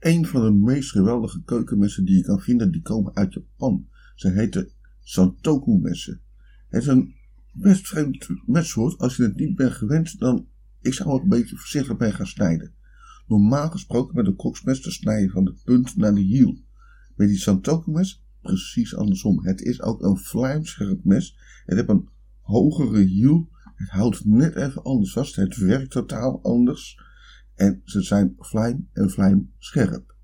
Een van de meest geweldige keukenmessen die je kan vinden, die komen uit Japan. Ze heten Santoku messen. Het is een best vreemd messoort. Als je het niet bent gewend, dan ik zou er een beetje voorzichtig mee gaan snijden. Normaal gesproken met een koksmes te snijden van de punt naar de hiel. Met die Santoku mes precies andersom. Het is ook een vlijmscherp mes. Het heeft een hogere hiel. Het houdt net even anders vast. Het werkt totaal anders. En ze zijn vlijm en vlijmscherp.